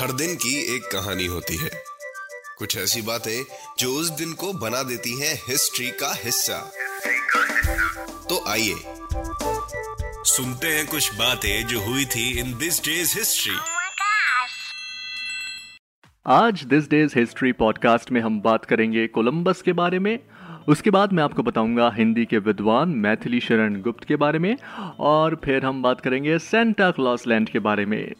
हर दिन की एक कहानी होती है। कुछ ऐसी बातें जो उस दिन को बना देती हैं हिस्ट्री का हिस्सा। तो आइए सुनते हैं कुछ बातें जो हुई थी इन दिस डेज़ हिस्ट्री. आज दिस डेज़ हिस्ट्री पॉडकास्ट में हम बात करेंगे कोलंबस के बारे में उसके बाद मैं आपको बताऊँगा हिंदी के विद्वान मैथिली शरण गुप्त के बारे में, और फिर हम बात करेंगे सेंटा क्लॉस लैंड के बारे में,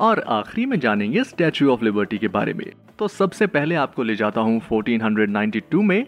और आखिरी में जानेंगे स्टैचू ऑफ़ लिबर्टी के बारे में। तो सबसे पहले आपको ले जाता हूँ 1492 में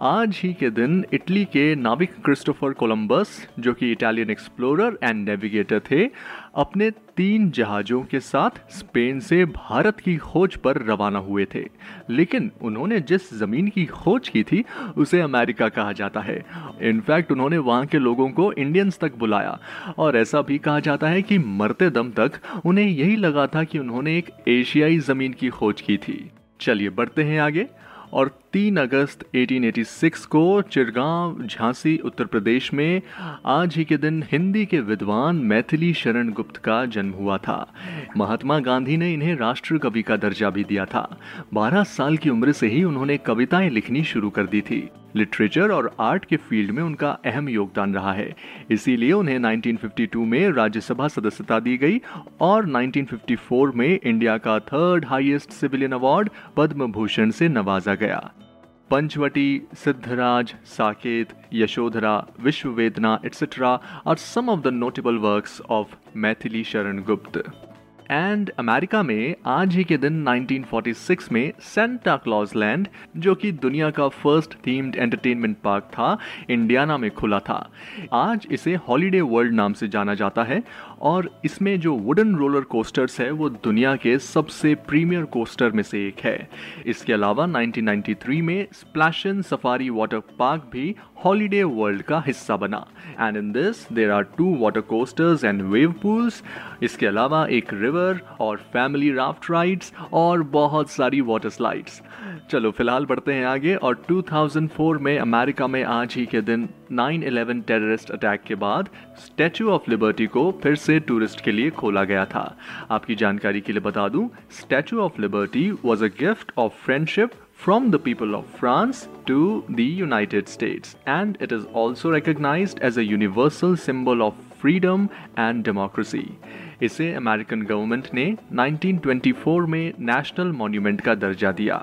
आज ही के दिन इटली के नाविक क्रिस्टोफर कोलंबस, जो कि इटालियन एक्सप्लोरर एंड नेविगेटर थे, अपने तीन जहाज़ों के साथ स्पेन से भारत की खोज पर रवाना हुए थे। लेकिन उन्होंने जिस ज़मीन की खोज की थी, उसे अमेरिका कहा जाता है। इनफैक्ट उन्होंने वहाँ के लोगों को इंडियंस तक बुलाया। और ऐसा भी कहा जाता है कि मरते दम तक उन्हें यही लगा था कि उन्होंने एक एशियाई ज़मीन की खोज की थी। चलिए बढ़ते हैं आगे। और 3 अगस्त 1886 को चिरगांव, झांसी, उत्तर प्रदेश में आज ही के दिन हिंदी के विद्वान मैथिली शरण गुप्त का जन्म हुआ था। महात्मा गांधी ने इन्हें राष्ट्र कवि का दर्जा भी दिया था। 12 साल की उम्र से ही उन्होंने कविताएँ लिखनी शुरू कर दी थी। लिटरेचर और आर्ट के फ़ील्ड में उनका अहम योगदान रहा है। इसीलिए उन्हें 1952 में राज्यसभा सदस्यता दी गई और 1954 में इंडिया का third highest civilian award Padma Bhushan से नवाजा गया। Panchavati, Siddharaj, Saket, Yashodhara, Vishwavedna etcetera are some of the notable works of Maithili Sharan Gupt and America में आज ही के दिन 1946 में सेंटा क्लॉज लैंड जो कि दुनिया का फ़र्स्ट थीम्ड एंटरटेनमेंट पार्क था इंडियाना में खुला था। आज इसे हॉलीडे वर्ल्ड नाम से जाना जाता है और इसमें जो वुडन रोलर कोस्टर्स है, वो दुनिया के सबसे प्रीमियर कोस्टर में से एक है। इसके अलावा 1993 में स्प्लैशन सफारी वाटर पार्क भी हॉलीडे वर्ल्ड का हिस्सा बना। And in this there are two water coasters and wave pools इसके अलावा एक रिवर और फैमिली राफ्ट राइड्स और बहुत सारी वाटर स्लाइड्स चलो, फ़िलहाल बढ़ते हैं आगे। और 2004 में अमेरिका में आज ही के दिन 9/11 टेररिस्ट अटैक के बाद स्टैचू ऑफ़ लिबर्टी को फिर से टूरिस्ट के लिए खोला गया था। आपकी जानकारी के लिए बता दूँ Statue of Liberty was a gift of friendship from the people of France to the United States, and it is also recognized as a universal symbol of freedom and democracy. इसे अमेरिकन गवर्नमेंट ने 1924 में national monument का दर्जा दिया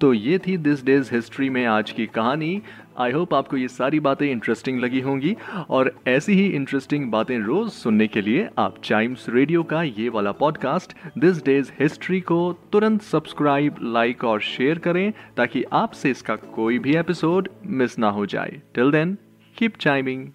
तो ये थी this day's history में आज की कहानी। आई होप आपको ये सारी बातें इंटरेस्टिंग लगी होंगी। और ऐसी ही इंटरेस्टिंग बातें रोज सुनने के लिए आप चाइम्स रेडियो का ये वाला पॉडकास्ट दिस डेज़ हिस्ट्री को तुरंत सब्सक्राइब लाइक और शेयर करें ताकि आपसे इसका कोई भी एपिसोड मिस ना हो जाए। Till then keep chiming